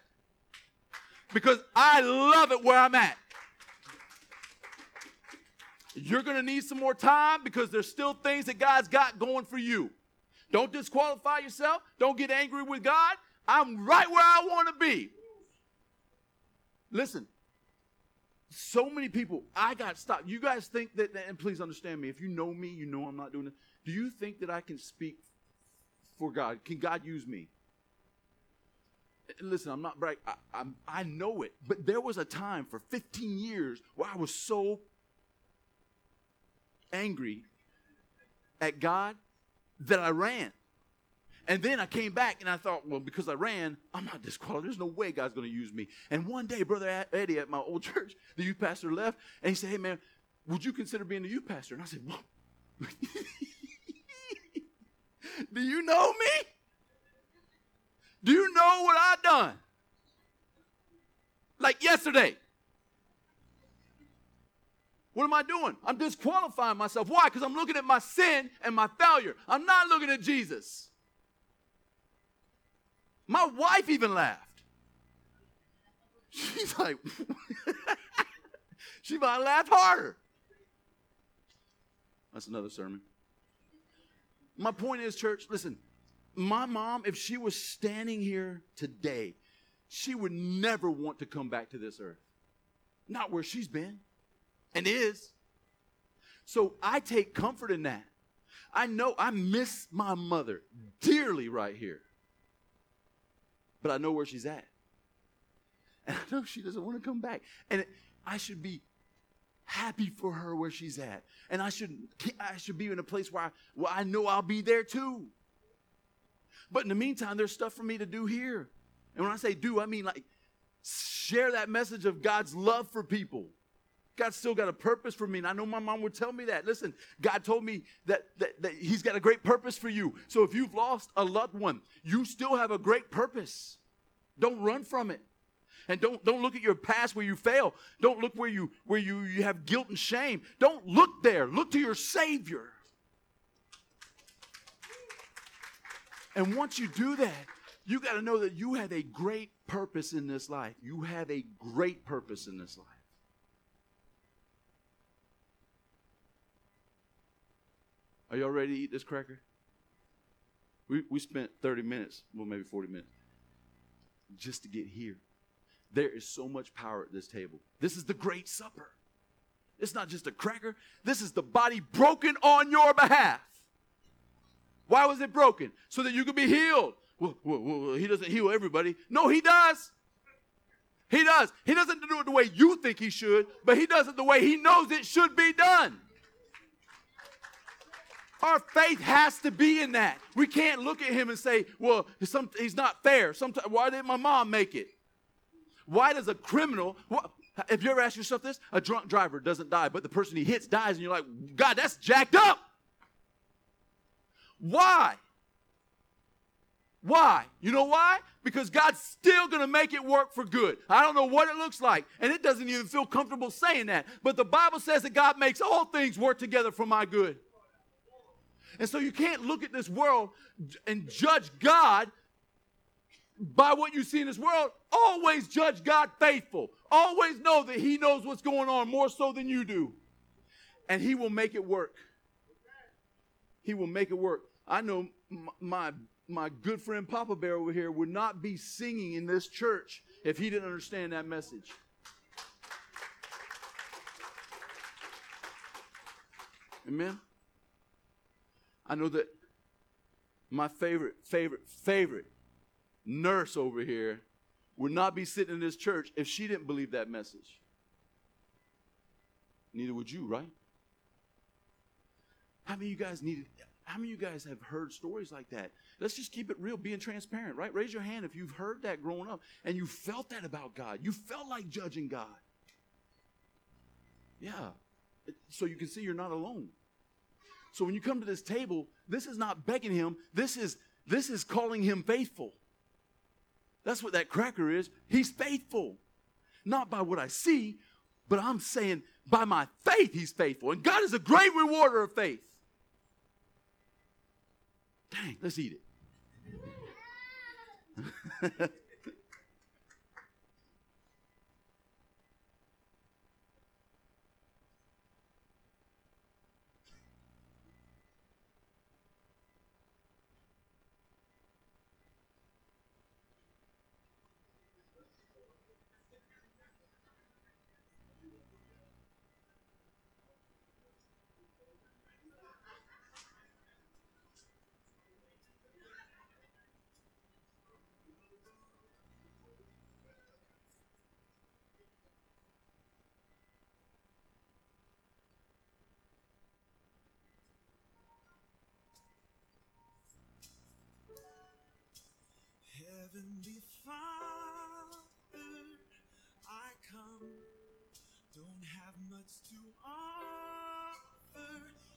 Speaker 1: because I love it where I'm at. You're going to need some more time because there's still things that God's got going for you. Don't disqualify yourself. Don't get angry with God. I'm right where I want to be. Listen, so many people, I got stopped. You guys think that, and please understand me, if you know me, you know I'm not doing it. Do you think that I can speak for God? Can God use me? Listen, I'm not brag. I, I'm, I know it. But there was a time for 15 years where I was so angry at God that I ran. And then I came back and I thought, well, because I ran, I'm not disqualified. There's no way God's going to use me. And one day, Brother Eddie at my old <laughs> church, the youth pastor left, and he said, hey, man, would you consider being the youth pastor? And I said, well, <laughs> do you know me? Do you know what I've done? Like yesterday. What am I doing? I'm disqualifying myself. Why? Because I'm looking at my sin and my failure. I'm not looking at Jesus. My wife even laughed. <laughs> She's like, <laughs> she might laugh harder. That's another sermon. My point is, church, listen, my mom, if she was standing here today, she would never want to come back to this earth. Not where she's been and is. So I take comfort in that. I know I miss my mother dearly right here but I know where she's at. And I know she doesn't want to come back. And I should be happy for her where she's at. And I should, I should be in a place where I, where I know I'll be there too. But in the meantime, there's stuff for me to do here. And when I say do, I mean like share that message of God's love for people. God's still got a purpose for me. And I know my mom would tell me that. Listen, God told me that, that, that He's got a great purpose for you. So if you've lost a loved one, you still have a great purpose. Don't run from it. And don't, don't look at your past where you fail. Don't look where you where you, you have guilt and shame. Don't look there. Look to your Savior. And once you do that, you got to know that you have a great purpose in this life. You have a great purpose in this life. Are y'all ready to eat this cracker? We, we spent 30 minutes, well, maybe 40 minutes, just to get here. There is so much power at this table. This is the great supper. It's not just a cracker, this is the body broken on your behalf. Why was it broken? So that you could be healed, well, well, well, he doesn't heal everybody. No, he does. He does. He doesn't do it the way you think he should, but he does it the way he knows it should be done. Our faith has to be in that. We can't look at him and say, well, some, he's not fair. Sometimes, why didn't my mom make it? Why does a criminal, if you ever ask yourself this, a drunk driver doesn't die, but the person he hits dies, and you're like, God, that's jacked up. Why? Why? You know why? Because God's still going to make it work for good. I don't know what it looks like, and it doesn't even feel comfortable saying that. But the Bible says that God makes all things work together for my good. And so you can't look at this world and judge God by what you see in this world. Always judge God faithful. Always know that He knows what's going on more so than you do. And He will make it work. He will make it work. I know my, my good friend Papa Bear over here would not be singing in this church if he didn't understand that message. Amen. I know that my favorite, favorite, favorite nurse over here would not be sitting in this church if she didn't believe that message. Neither would you, right? How many of you guys need how many of you guys have heard stories like that? Let's just keep it real, being transparent, right? Raise your hand if you've heard that growing up and you felt that about God. You felt like judging God. Yeah. So you can see you're not alone. So when you come to this table, this is not begging him. This is this is calling him faithful. That's what that cracker is. He's faithful. Not by what I see, but I'm saying by my faith he's faithful. And God is a great rewarder of faith. Dang, let's eat it. <laughs>
Speaker 2: Heavenly Father, I come, don't have much to offer,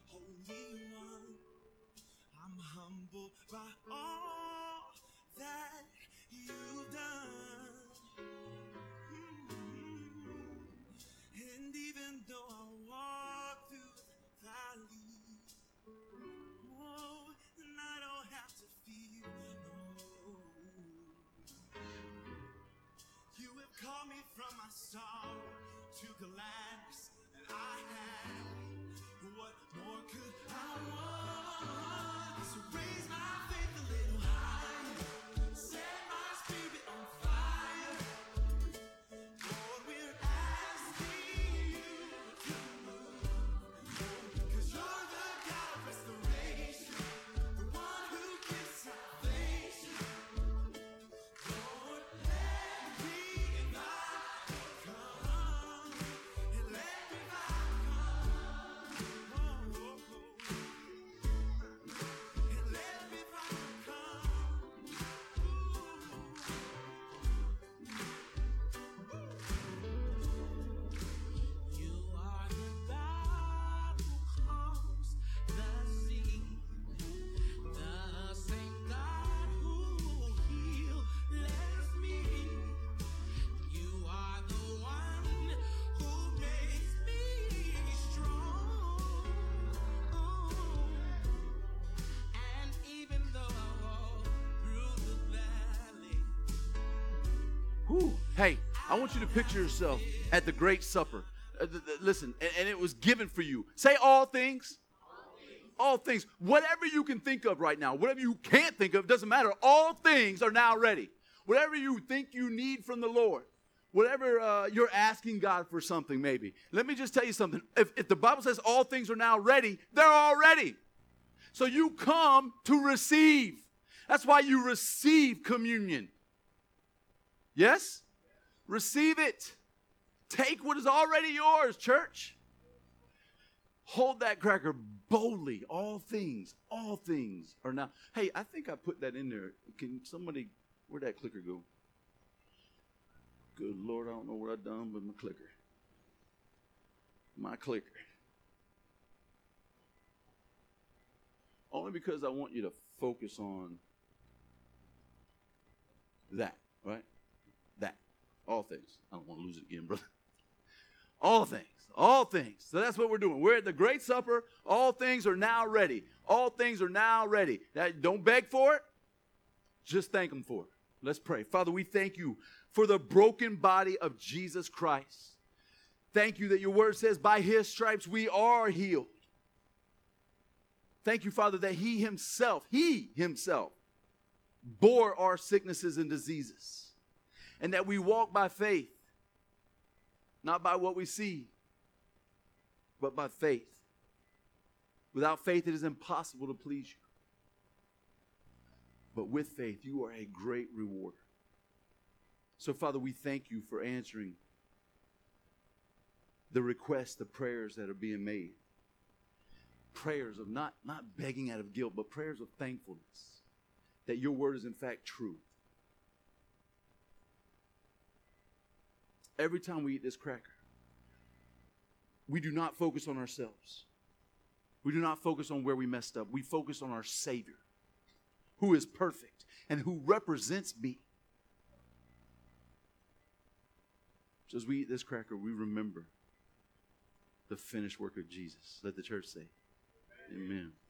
Speaker 2: Holy One. I'm humbled by all to gladness,
Speaker 1: Hey, I want you to picture yourself at the great supper. Uh, th- th- listen, and, and it was given for you. Say all things. All things. Whatever you can think of right now, whatever you can't think of, doesn't matter. All things are now ready. Whatever you think you need from the Lord, whatever uh, you're asking God for something, maybe. Let me just tell you something. If, if the Bible says all things are now ready, they're all ready. So you come to receive. That's why you receive communion. Yes? Receive it. Take what is already yours, church. Hold that cracker boldly. All things, all things are now. Hey, I think I put that in there. Can somebody, where'd that clicker go? Good Lord, I don't know what I've done with my clicker. My clicker. Only because I want you to focus on that, right? All things. I don't want to lose it again, brother. <laughs> All things. All things. So that's what we're doing. We're at the great supper. All things are now ready. All things are now ready. That, don't beg for it. Just thank Him for it. Let's pray. Father, we thank you for the broken body of Jesus Christ. Thank you that your word says, by His stripes we are healed. Thank you, Father, that He Himself, He Himself, bore our sicknesses and diseases, and that we walk by faith, not by what we see, but by faith. Without faith, it is impossible to please you. But with faith, you are a great rewarder. So, Father, we thank you for answering the requests, the prayers that are being made. Prayers of not, not begging out of guilt, but prayers of thankfulness that your word is in fact true. Every time we eat this cracker, we do not focus on ourselves. We do not focus on where we messed up. We focus on our Savior, who is perfect and who represents me. So as we eat this cracker, we remember the finished work of Jesus. Let the church say, Amen.
Speaker 3: Revive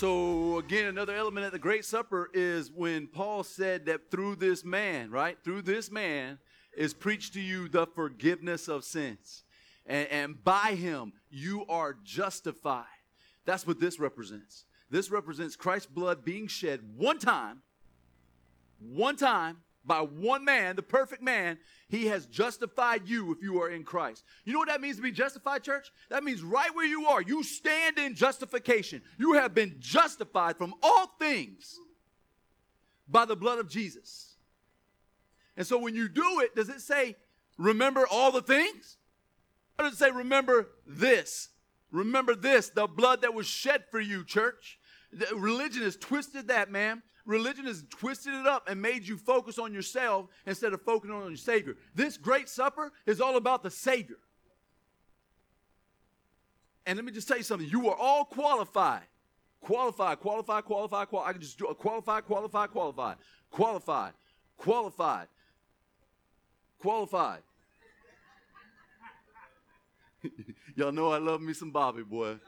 Speaker 3: So
Speaker 1: again, another element at the Great Supper is when Paul said that through this man, right? Through this man is preached to you the forgiveness of sins. And, and by him you are justified. That's what this represents. This represents Christ's blood being shed one time, one time by one man, the perfect man, he has justified you if you are in Christ. You know what that means to be justified, church? That means right where you are, you stand in justification. You have been justified from all things by the blood of Jesus. And so when you do it, does it say, remember all the things? Or does it say, remember this? Remember this, the blood that was shed for you, church. The- religion has twisted that, man. Religion has twisted it up and made you focus on yourself instead of focusing on your Savior. This great supper is all about the Savior. And let me just tell you something. You are all qualified. Qualified, qualified, qualified, qualified. I can just do a qualified, qualified, qualified, qualified, qualified, qualified. <laughs> Y'all know I love me some Bobby, boy.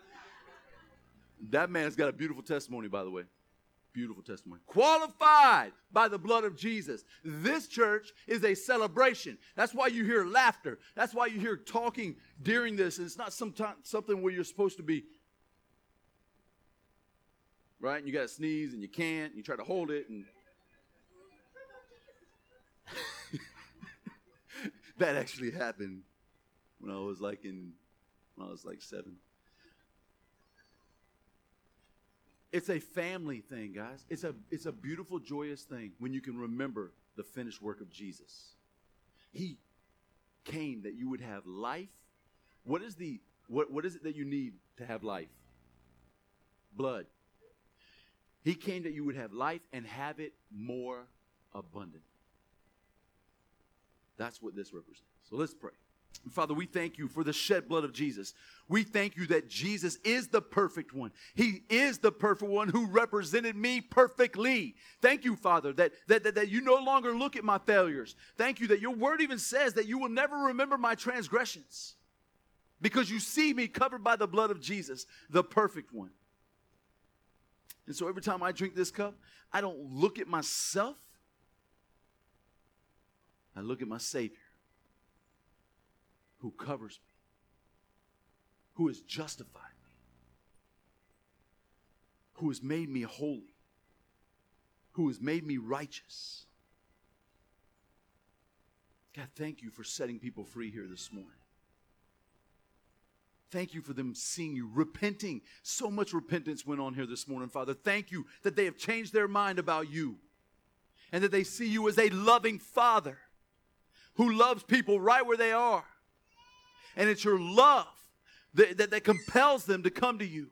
Speaker 1: That man's got a beautiful testimony, by the way. Beautiful testimony. Qualified by the blood of Jesus. This church is a celebration. That's why you hear laughter. That's why you hear talking during this. And it's not sometime, something where you're supposed to be, right? And you got to sneeze and you can't. And you try to hold it. And <laughs> that actually happened when I was like in, when I was like seven. It's a family thing, guys. It's a it's a beautiful, joyous thing when you can remember the finished work of Jesus. He came that you would have life. What is the what what is it that you need to have life? Blood. He came that you would have life and have it more abundant. That's what this represents. So let's pray. Father, we thank you for the shed blood of Jesus. We thank you that Jesus is the perfect one. He is the perfect one who represented me perfectly. Thank you, Father, that, that, that, that you no longer look at my failures. Thank you that your word even says that you will never remember my transgressions because you see me covered by the blood of Jesus, the perfect one. And so every time I drink this cup, I don't look at myself, I look at my Savior who covers me, who has justified me, who has made me holy, who has made me righteous. God, thank you for setting people free here this morning. Thank you for them seeing you, repenting. So much repentance went on here this morning, Father. Thank you that they have changed their mind about you and that they see you as a loving Father who loves people right where they are. And it's your love that, that, that compels them to come to you.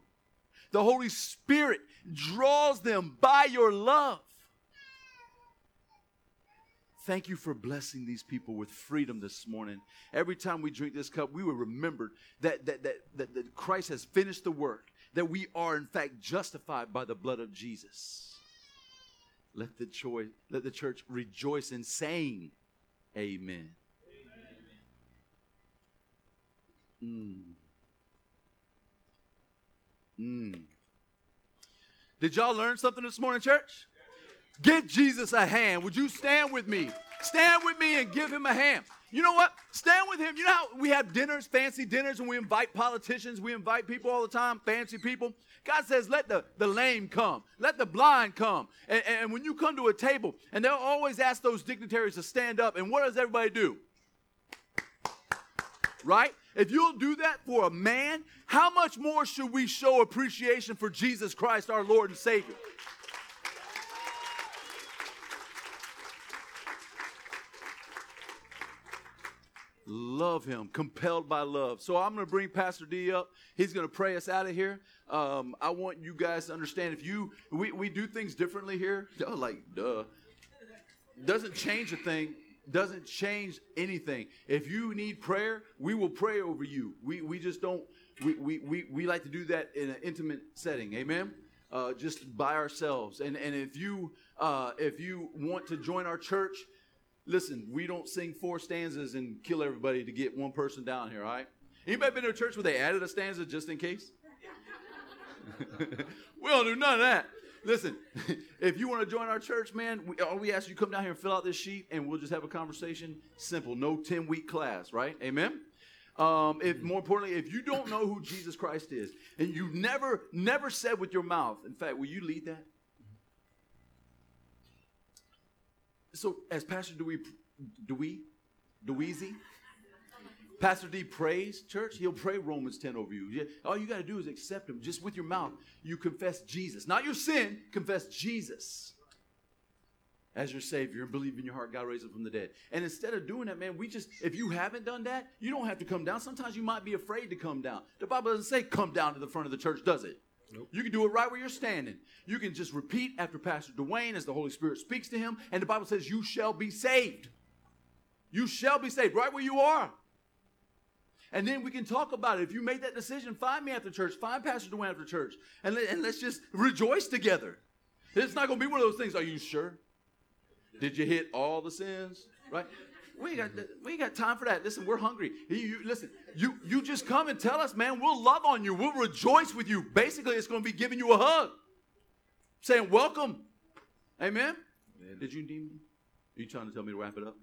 Speaker 1: The Holy Spirit draws them by your love. Thank you for blessing these people with freedom this morning. Every time we drink this cup, we will remember that, that, that, that, that Christ has finished the work, that we are, in fact, justified by the blood of Jesus. Let the, joy, let the church rejoice in saying, Amen. Mm. Mm. Did y'all learn something this morning, church? Give Jesus a hand. Would you stand with me? Stand with me and give him a hand. You know what? Stand with him. You know how we have dinners, fancy dinners, and we invite politicians, we invite people all the time, fancy people. God says, let the, the lame come, let the blind come. And, and when you come to a table, and they'll always ask those dignitaries to stand up, and what does everybody do? Right? If you'll do that for a man, how much more should we show appreciation for Jesus Christ, our Lord and Savior? Love him, compelled by love. So I'm going to bring Pastor D up. He's going to pray us out of here. Um, I want you guys to understand if you, we, we do things differently here. Y'all like, duh. Doesn't change a thing doesn't change anything. If you need prayer, we will pray over you. We, we just don't, we, we, we, we like to do that in an intimate setting. Amen? Uh, just by ourselves. And, and if you, uh, if you want to join our church, listen, we don't sing four stanzas and kill everybody to get one person down here, all right? Anybody been to a church where they added a stanza just in case? <laughs> we don't do none of that. Listen, <laughs> if you want to join our church, man, we, all we ask you come down here and fill out this sheet, and we'll just have a conversation. Simple, no ten week class, right? Amen. Um, if more importantly, if you don't know who Jesus Christ is, and you never, never said with your mouth, in fact, will you lead that? so as Pastor Dewey, Dewey, Deweezy, Pastor D prays, church, he'll pray Romans 10 over you. All you got to do is accept him. Just with your mouth, you confess Jesus. Not your sin, confess Jesus as your Savior and believe in your heart God raised him from the dead. And instead of doing that, man, we just, if you haven't done that, you don't have to come down. Sometimes you might be afraid to come down. The Bible doesn't say come down to the front of the church, does it?
Speaker 4: Nope.
Speaker 1: You can do it right where you're standing. You can just repeat after Pastor Dwayne as the Holy Spirit speaks to him. And the Bible says, You shall be saved. You shall be saved right where you are. And then we can talk about it. If you made that decision, find me after church, find Pastor Dwayne after church, and, let, and let's just rejoice together. It's not going to be one of those things. Are you sure? Did you hit all the sins? Right? We ain't got we ain't got time for that. Listen, we're hungry. You, you- listen, you you just come and tell us, man. We'll love on you. We'll rejoice with you. Basically, it's going to be giving you a hug, saying welcome. Amen. Did you need me? Are you trying to tell me to wrap it up?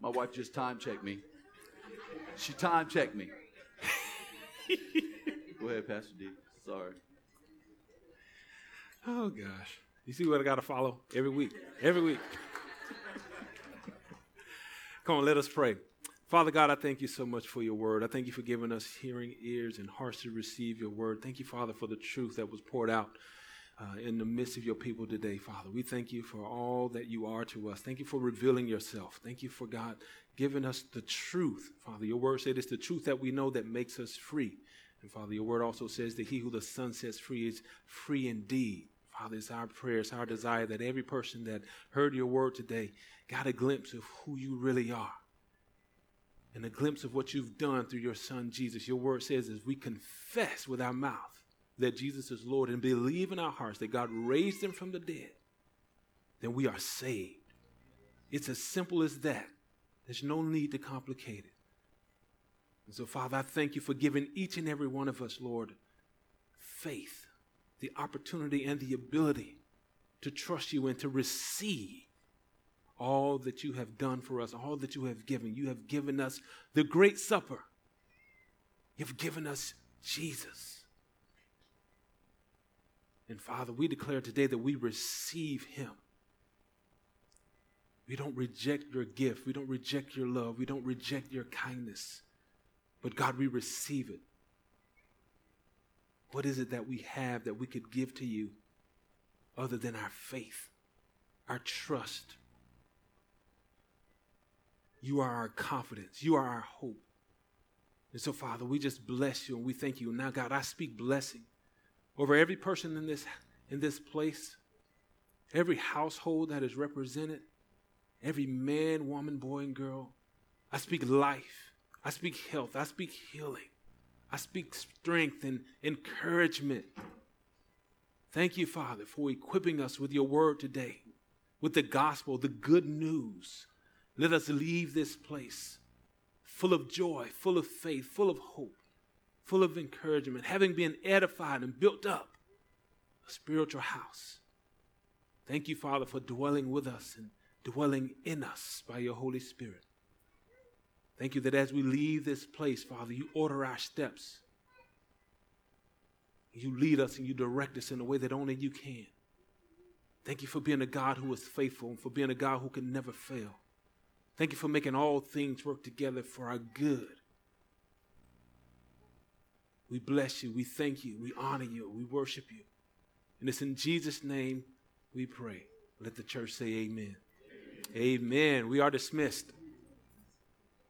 Speaker 1: My wife just time checked me. She time checked me. <laughs> Go ahead, Pastor D. Sorry.
Speaker 4: Oh gosh. You see what I gotta follow every week. Every week. Come on, let us pray. Father God, I thank you so much for your word. I thank you for giving us hearing ears and hearts to receive your word. Thank you, Father, for the truth that was poured out uh, in the midst of your people today, Father. We thank you for all that you are to us. Thank you for revealing yourself. Thank you for God giving us the truth, Father. Your word said it's the truth that we know that makes us free. And Father, your word also says that he who the Son sets free is free indeed. Father, it's our prayer, it's our desire that every person that heard your word today got a glimpse of who you really are and a glimpse of what you've done through your Son Jesus. Your word says, as we confess with our mouth that Jesus is Lord and believe in our hearts that God raised him from the dead, then we are saved. It's as simple as that. There's no need to complicate it. And so, Father, I thank you for giving each and every one of us, Lord, faith, the opportunity and the ability to trust you and to receive all that you have done for us, all that you have given. You have given us the great supper. You've given us Jesus. And Father, we declare today that we receive him. We don't reject your gift. We don't reject your love. We don't reject your kindness. But God, we receive it. What is it that we have that we could give to you other than our faith, our trust? You are our confidence. You are our hope. And so, Father, we just bless you and we thank you. Now, God, I speak blessing over every person in this, in this place, every household that is represented, every man, woman, boy, and girl. I speak life. I speak health. I speak healing. I speak strength and encouragement. Thank you, Father, for equipping us with your word today, with the gospel, the good news. Let us leave this place full of joy, full of faith, full of hope, full of encouragement, having been edified and built up a spiritual house. Thank you, Father, for dwelling with us and dwelling in us by your Holy Spirit. Thank you that as we leave this place, Father, you order our steps. You lead us and you direct us in a way that only you can. Thank you for being a God who is faithful and for being a God who can never fail. Thank you for making all things work together for our good. We bless you. We thank you. We honor you. We worship you. And it's in Jesus' name we pray. Let the church say amen. Amen. We are dismissed.